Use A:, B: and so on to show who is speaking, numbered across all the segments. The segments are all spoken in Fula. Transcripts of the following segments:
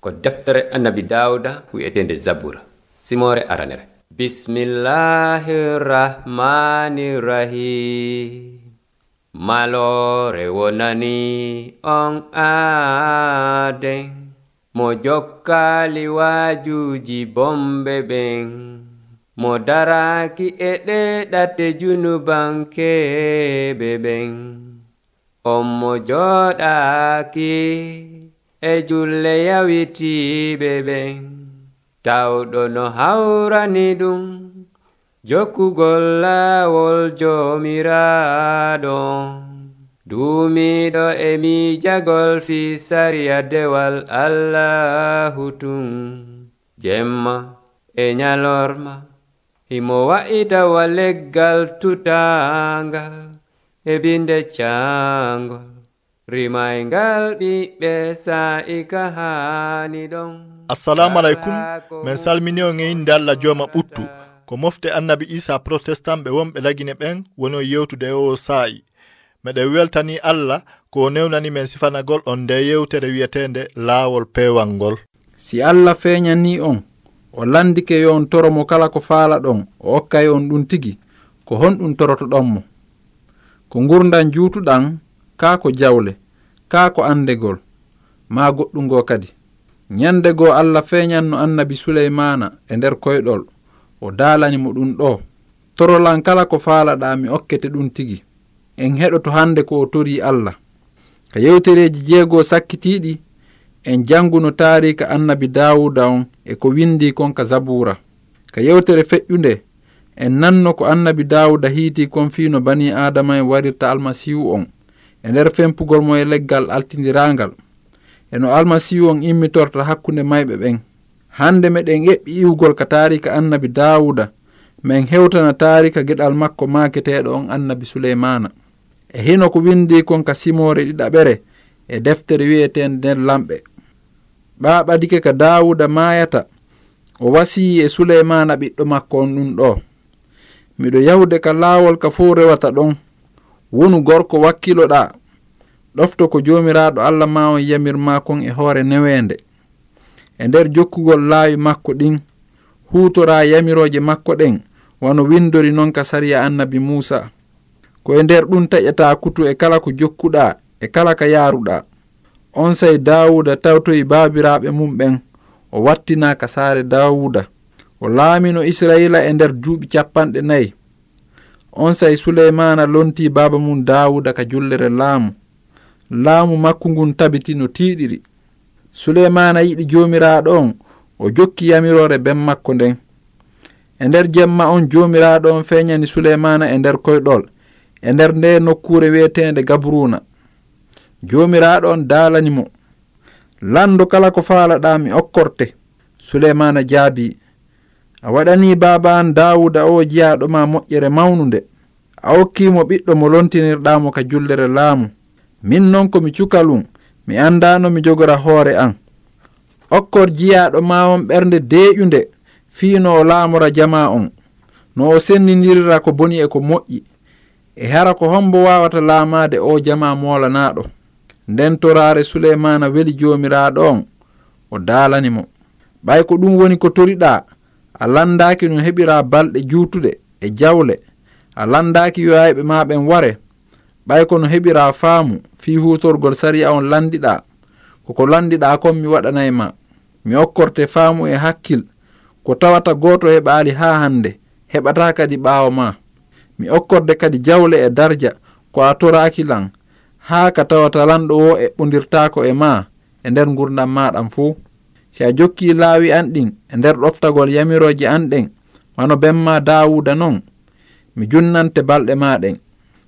A: ko deftere annabi dawda wi'etende zabura. Simore aranere. Bismillahirrahmanirrahim. Malore wonani on aden mo jokkali wajuji bombe ɓen mo daraki e ɗeɗate junubankeɓe ɓen on mo joɗaki e julle yawitiɓe ɓen tawɗo no hawrani ɗum. Jokkugol laawol jomiraɗo duumiɗo e miijagol fi sariya dewal allahu tun. Jemma e nyalorma himo wa'itawa leggal tutangal e binde cangol rimaygal ɓiɓɓe sa'ika haani ɗon.
B: Assalamu aleykum min salmini on e inde allah jooma ɓuttu. Ko mofte annabi isa protestant ɓe wonɓe lagine ɓen woni o yewtude o saa'i meɗen weltani allah ko newnani men sifanagol on nde yewtere wiyetende laawol peewal ngol.
C: Si allah feeñani on o landike yo on toromo kala ko faala ɗon o hokkay on ɗum tigi ko honɗum torotoɗonmo ko gurdan juutuɗan kaa ko jawle kaa ko andegol ma goɗɗungo kadi. Nyande goo allah feeñanno annabi suleymana e nder koyɗol o daalanimo ɗum ɗo. Torolan kala ko faalaɗa mi okkete ɗum tigi. En heɗoto hande ko o tori allah. Ka yewtereji jeegoo sakkitiɗi en janguno taarika annabi dawuda on e ko windi kon ka zabura ka yewtere feƴƴunde en nanno ko annabi dawuda hiiti kon fiino bani adama en warirta almasihu on. e nder fempugol mo e leggal altidiragal eno almasihu on immitorta hakkunde mayɓe ɓen. Hande meɗen eɓɓi iwgol ka tarika annabi dawuda min hewtana tarika geɗal makko maketeɗo on annabi suleymana e hino ko windi kon ka simore ɗiɗaɓere e deftere wiyeten nder lamɓe. Ɓaɓadike ka dawuda mayata o wasiyi e suleymana ɓiɗɗo makko on ɗum ɗo. Miɗo yawde ka laawol ka fo rewata ɗon. wonu gorko wakkiloɗa. Ɗofto ko jomiraɗo allah ma on yamirma kon e hoore newende. E nder jokkugol laawi makko ɗin hutora yamiroje makko ɗen wano windori noon ka sariya annabi muusa. Ko e nder ɗum taƴata kutu e kala ko jokkuɗa e kala ka yaruɗa on sey dawuda tawtoyi babiraɓe mum ɓen o wattina ka saare dawuda o laamino israila e nder duuɓi capanɗe nayi. on sa'i suleymana lonti baaba mum dawuda ka jullere laamu. Laamu makko ngun tabiti no tiiɗiri suleymana yiɗi jomiraɗo on o jokki yamirore ben makko nden. E nder jemma on jomiraɗo on feeñani suleymana e nder koyɗol e nder nde nokkure wiyetede gabruna jomiraɗo on daalani mo. Lando kala ko faalaɗa mi okkorte suleymana jaabi a waɗani baba an dawuda o jiyaɗoma moƴƴere mawnude a hokkimo ɓiɗɗo mo lontinirɗamo ka jullere laamu. Min noon komi cukalum mi andano mi jogora hoore an. Okkor jiyaɗo ma on ɓernde deƴude fiino o laamora jama on. No o sennidirira ko boni e ko moƴƴi. E hara ko hombo wawata laamade o jama molanaɗo nden torare suleymana weli jomiraɗo on o dalanimo ɓay ko ɗum woni ko toriɗa a landaki no heɓira balɗe juutuɗe e jawle a landaki yoyayɓe ma ɓen ware ɓay kono heɓira faamu fi hutorgol sariya on landiɗa koko landiɗa kon mi waɗanayi ma. Mi okkorte faamu e hakkil ko tawata goto heɓali ha hande heɓata kadi ɓaawo ma. Mi okkorde kadi jawle e darja ko a toraki lan haa ka tawata lanɗo o eɓɓodirtako e ma e nder gurdam maɗam fuu si a jokki laawi an ɗin e nder ɗoftagol yamirooji an ɗen wano benma dawuda noon mi junnante balɗe maɗen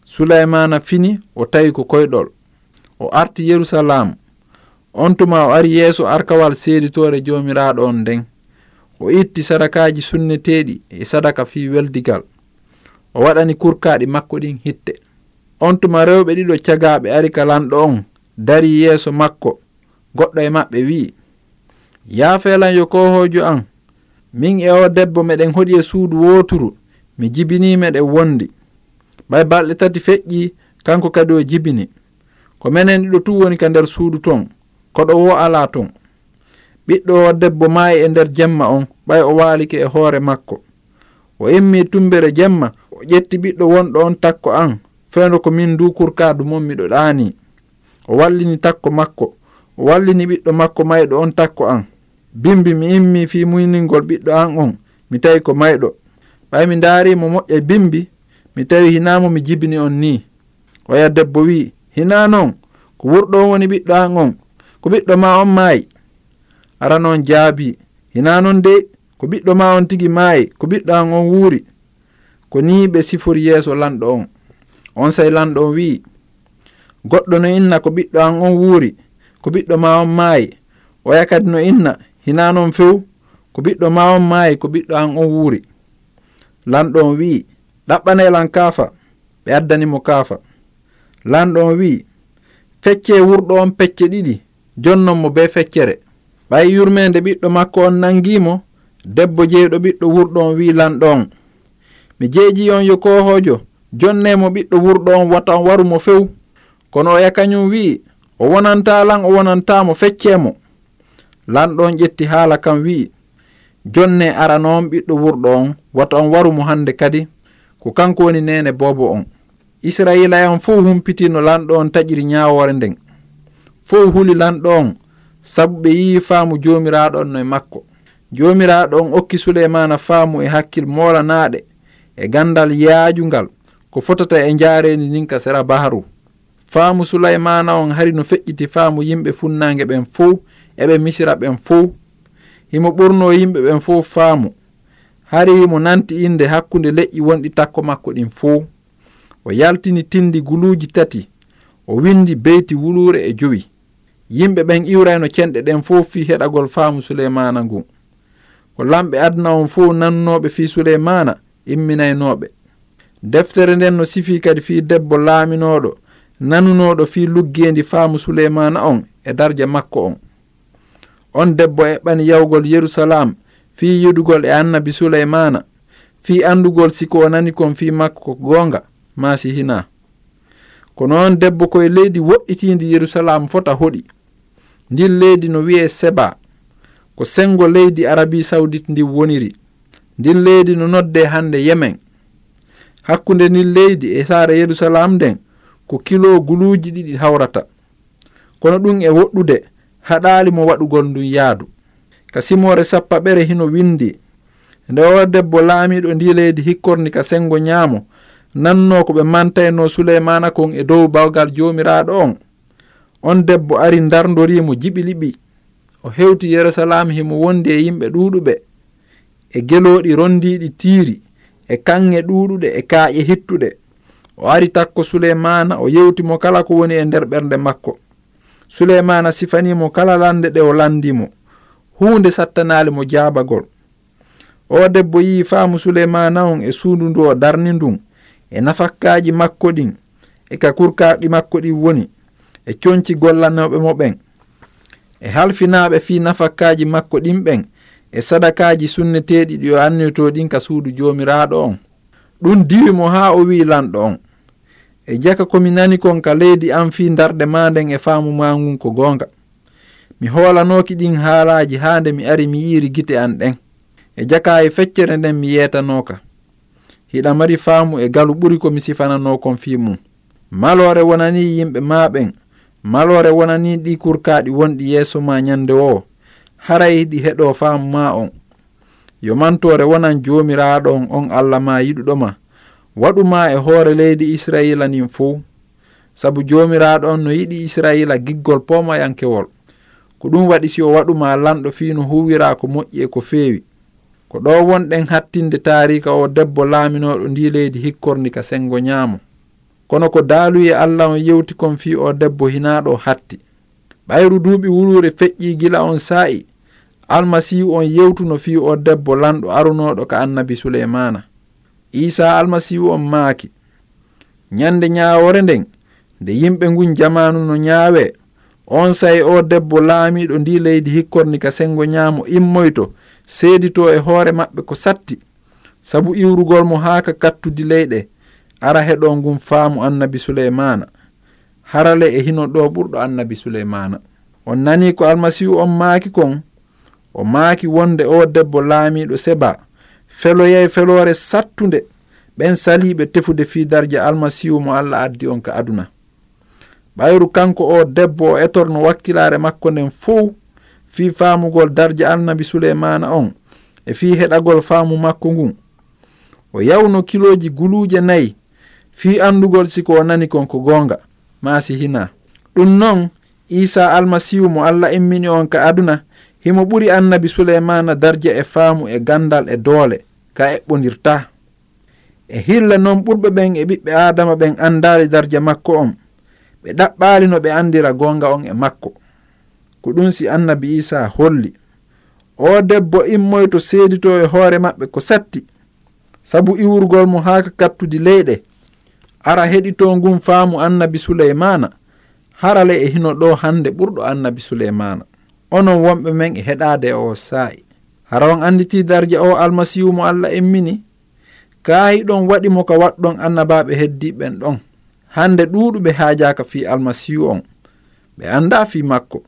C: sulaymana fini o tawi ko koyɗol. O arti yerusalam on tuma o ari yeeso arkawal seeditore jomiraɗo on nden. O itti sadakaji sunneteɗi e sadaka fi weldigal. O waɗani kurkaɗi makko ɗin hitte. On tuma rewɓe ɗiɗo cagaɓe ari ka lanɗo on dari yeeso makko. Goɗɗo e maɓɓe wi'i. yaafeelan yo kohojo an min e o debbo meɗen hoɗi e suudu wooturu mi jibinimeɗen wondi. Ɓay balɗe tati feƴƴi kanko kadi o jibini. Ko menen ɗiɗo tu woni ka nder suudu ton koɗo wo ala ton. Ɓiɗɗo o debbo maayi e nder jemma on ɓay o waalike e hoore makko. O immi tumbere jemma o ƴetti ɓiɗɗo wonɗo on takko an feendo ko min dukurkadu mon miɗo ɗaani. O wallini takko makko o wallini ɓiɗɗo makko mayɗo on takko an. bimbi mi immi fi muyningol ɓiɗɗo an on mi tawi ko mayɗo. Ɓay mi daarimo moƴƴa bimbi mi tawi hinamo mi jibini on ni. Oya debbo wi hina noon ko wurɗo on woni ɓiɗɗo an on ko ɓiɗɗo ma on maayi? Ara noon jaabi hina noon de ko ɓiɗɗo ma on tigi maayi ko ɓiɗɗo an on wuuri. Ko ni ɓe sifori yeeso lanɗo on. On say lanɗo on wi'i goɗɗo no inna ko ɓiɗɗo an on wuuri ko ɓiɗɗo ma on maayi oya kadi no inna hina noon few ko ɓiɗɗo ma on maayi ko ɓiɗɗo an on wuuri. Lanɗo on wi'i ɗaɓɓanelan kaafa ɓe addanimo kaafa. Lanɗo on wi'i fecce wurɗo on pecce ɗiɗi jonnon mo be feccere. Ɓay yurmede ɓiɗɗo makko on nangimo debbo jeyɗo ɓiɗɗo wurɗo on wi lanɗo on. Mi jeeji on yo kohojo jonnemo ɓiɗɗo wurɗo on wata on warumo few. Kono o yakañum wi'i o wonanta lan o wonantamo feccemo lanɗon ƴetti haala kam wi'i. Jonne aranoon ɓiɗɗo wurɗo on wata on warumo hannde kadi ko kanko woni nene boobo on. Israila en fof humpitino lanɗo on taƴiri ñawore nden. Fof huli lanɗo on sabu ɓe yi'i faamu jomiraɗo on no e makko. Jomiraɗo on okki suleymana faamu e hakkil molanaɗe e gandal yaajungal ko fotata e njaareni nin ka sera baharu. Faamu sulaymana on hari no feƴƴiti faamu yimɓe funnaange ɓen fof eɓe misira ɓen fof himo ɓurno yimɓe ɓen fof faamu. Hari himo nanti inde hakkunde leƴƴi wonɗi takko makko ɗin fof o yaltini tindi guluuji tati. O windi beyti wuluure e jowi. Yimɓe ɓen iwrayno cenɗe ɗen fof fi heɗagol faamu suleymana ngun ko lamɓe adna on fof nannoɓe fi suleymana imminaynoɓe deftere nden no sifi kadi fi debbo laaminoɗo nanunoɗo fi luggendi faamu suleymana on e darja makko on. on debbo e heɓɓani yawgol yerusalam fi yiɗugol e annabi suleymana fi andugol siko o nani kon fi makko ko goonga masi hina ko noon debbo koye leydi woɗɗitindi yerusalam fota hoɗi. Ndin leydi no wi'e seba ko sengo leydi arabi saudite ndi woniri. Ndin leydi no nodde hande yemen. Hakkunde ndin leydi e saare yerusalam nden ko kilo guluuji ɗiɗi hawrata. Kono ɗum e woɗɗude haɗali mo waɗugol ndun yaadu. Ka simore sappa ɓere hino windi. Nde o debbo laamiɗo ndi leydi hikkorni ka sengo ñaamo nanno ko ɓe mantayno suleymana kon e dow bawgal jomiraɗo on. On debbo ari dardorimo jiɓiliɓi. O hewti yerusalam himo wondi e yimɓe ɗuɗuɓe e geloɗi rondiɗi tiiri e kanŋe ɗuɗuɗe e kaaƴe hittuɗe o ari takko suleymana o yewtimo kala ko woni e nder ɓernde makko. suleymana sifanimo kala lande ɗe o landimo. Hunde sattanali mo jabagol o debbo yi faamu suleymana on e suudu ndu o darni ndun e nafakkaji makko ɗin e ka kurkaɗi makko ɗin woni e coñci gollanoɓe mo ɓen. E halfinaɓe fi nafakkaji makko ɗin ɓen e sadakaji sunneteɗi ɗi o annito ɗin ka suudu jomiraɗo on. Ɗum diwimo ha o wi lanɗo on. e jaka komi nani kon ka leydi an fi darɗe ma nden e faamu ma ngun ko goonga mi hoolanoki ɗin haalaji haa nde mi ari mi yiiri gite an ɗen. E jaka e feccere nden mi yeetanoka. Hiɗa mari faamu e galu ɓuri komi sifanano kon fi mum maloore wonani yimɓe maɓen maloore wonani ɗi kurkaɗi wonɗi yeeso ma ñande o haray ɗi heɗo faamu ma on. Yo mantore wonan jomiraɗo on on allah ma yiɗuɗoma waɗuma e hoore leydi israila nin fof sabu jomiraɗo on no yiɗi israila giggol pomayankewol ko ɗum waɗi si o waɗuma lanɗo fi no huwira ko moƴƴi e ko feewi. Ko ɗo wonɗen hattinde taarika o debbo laaminoɗo ndi leydi hikkorni ka sengo ñaamo. Kono ko daaluye allah on yewti kon fi o debbo hinaɗo hatti. Ɓayru duuɓi wulure feƴƴi gila on saa'i. Almasihu on yewtuno fi o debbo lanɗo arunoɗo ka annabi suleymana isa almasihu on maaki. Ñande ñawore nden nde yimɓe ngun jamanu no ñaawe on sayi o debbo laamiɗo ndi leydi hikkorni ka sengo ñaamo immoyto. Seedito e hoore maɓɓe ko satti. Sabu iwrugol mo haa ka kattude leyɗe. Ara heɗo ngun faamu annabi suleymana harale e hino ɗo ɓurɗo annabi suleymana on nani ko almasihu on maaki kon o maaki wonde o debbo laamiɗo seba. feloya e felore sattunde ɓen saliɓe tefude fi darje almasihu mo allah addi on ka aduna. Ɓayru kanko o debbo o etorno wakkilare makko nden fow fi faamugol darje annabi suleymana on e fi heɗagol faamu makko ngun o yawno kiloji guluuje nayi fi andugol siko o nani kon ko gonga maasi hina ɗum noon isa almasihu mo allah immini on ka aduna himo ɓuri annabi suleymana dardia e faamu e gandal e doole ka eɓɓodirta e hilla noon ɓurɓe ɓen e ɓiɓɓe adama ɓen andali dardia makko on ɓe ɗaɓɓali no ɓe andira gonga on e makko. Ko ɗum si annabi isa holli. O debbo immoyto seedito e hoore maɓɓe ko satti. Sabu iwurgol mo haaka kattude leyɗe. Ara heɗito ngun faamu annabi suleymana harale e hino ɗo hande ɓurɗo annabi suleymana. onon wonɓe men e heɗade o saa'i hara on anditi darja o almasihu mo allah emmini? Kaayiɗon waɗi mo ka waɗɗon annabaɓe heddiɓen ɗon. Hande ɗuɗuɓe haajaka fi almasihu on. Ɓe anda fi makko.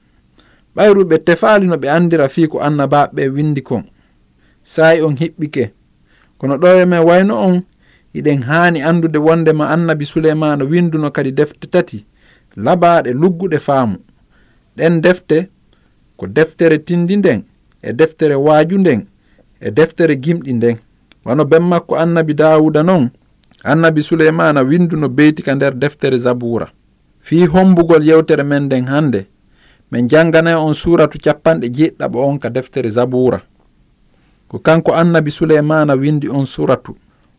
C: Ɓayruɓe tefali no ɓe andira fi ko annabaɓe windi kon. Sayi on hiɓɓike. Kono ɗo e men wayno on iɗen haani andude wondema annabi suleymana winduno kadi defte tati. Labaɗe lugguɗe faamu. Ɗen defte ko deftere tindi nden e deftere waaju nden e deftere gimɗi nden. Wano ben makko annabi dawuda noon annabi suleymana winduno beyti ka nder deftere zabura fii hombugol yewtere men nden hannde min jangana on suratu capanɗe jeɗɗaɓo on ka deftere zabura ko kanko annabi suleymana windi on suratu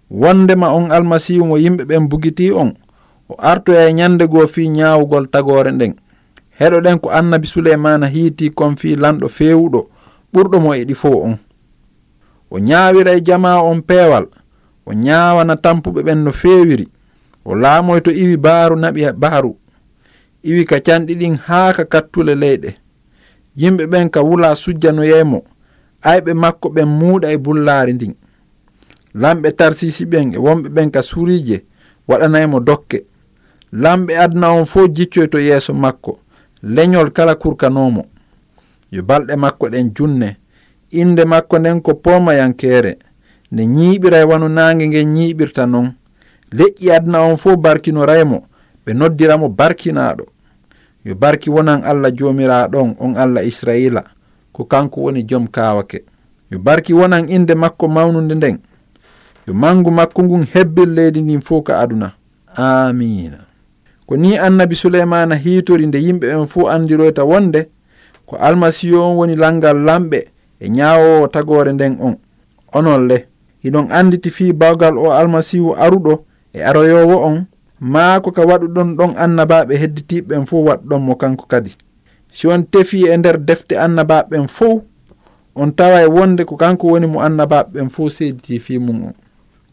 C: wondema on almasihu mo yimɓe ɓen bugiti on o artoya e ñande goo fii ñaawugol tagore nden. heɗoɗen ko annabi suleymana hiiti kon fi lanɗo fewuɗo. Ɓurɗomo e ɗi fo on. O ñaawira e jama on peewal. O ñaawana tampuɓe ɓen no feewiri. O laamoy to iwi baaru naɓi baaru. Iwi ka canɗi ɗin haa ka kattule leyɗe. Yimɓe ɓen ka wula sujjanoyeymo ayɓe makko ɓen muuɗa e bullaari ndin. Lamɓe tarsisi ɓen e wonɓe ɓen ka suriije waɗanaymo dokke. Lamɓe adna on fo jiccoy to yeeso makko. Leñol kala kurkanomo. Yo balɗe makko ɗen junne inde makko nden ko pomayankeere nde e wano naange ngen ñiiɓirta noon leƴƴi adna on fo barkinoraymo ɓe noddiramo barkinaɗo yo barki wonan allah jomiraɗon on allah israila. Ko kanko woni joom kawake yo barki wonan inde makko mawnude nden. Yo mangu makko ngun hebbil leydi ndin fof ka aduna. Amina ko ni annabi suleymana hiitori nde yimɓe ɓen fuu andiroyta wonde ko almasiyo on woni langal lamɓe e ñaawowo tagore nden on. Onon le hiɗon anditi fi bawgal o almasihu aruɗo e aroyowo on ma ko ka waɗuɗon ɗon annabaɓe hedditiɓe fuu waɗɗon mo kanko kadi. Si on tefi e nder defte annabaɓe fou on tawa e wonde ko kanko woni mo annabaɓe ɓen seediti seyditi fi mum on.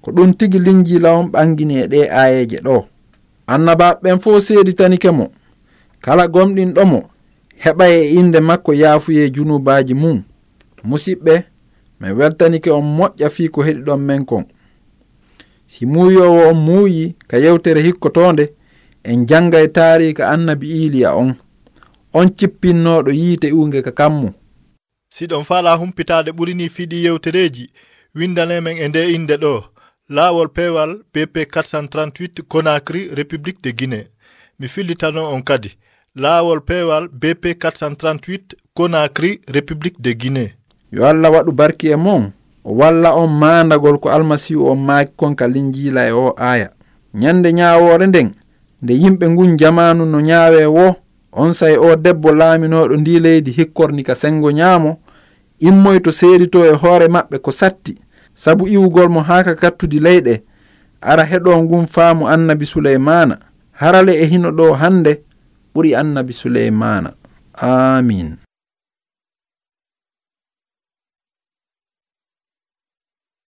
C: Ko ɗum tigi linjila on ɓangini e ɗe ayeje ɗo. annabaɓeɓen fo seeditanike mo. Kala gomɗinɗo mo heɓa e inde makko yaafuye junubaji mum. Musidɓe mi weltanike on moƴƴa fii ko heɗi ɗon men kon. Si muuyowo on muuyi ka yewtere hikkotonde en janga e taarika annabi iliya on. On cippinnoɗo yiite uge ka kammu.
B: Siɗon faala humpitade ɓurini fiiɗi yewtereji windanemen e nde inde ɗo. laawol peewal pp 438 conakry république de guinée. Mi fillitano on kadi. Laawol peewal bp 438 conakry république de guinée.
C: Yo allah waɗu barki e mon o walla on maandagol ko almasihu on maaki kon ka linjiila e o aaya. Ñannde ñaawoore nden nde yimɓe ngun jamanu no ñaawe wo on say o debbo laaminooɗo ndi leydi hikkorni ka senngo ñaamo immoy to seedito e hoore maɓɓe ko satti. sabu iwugol mo haaka kattude leyɗe ara heɗo ngun faamu annabi suleymana harale e hino ɗo hande ɓuri annabi suleymana amin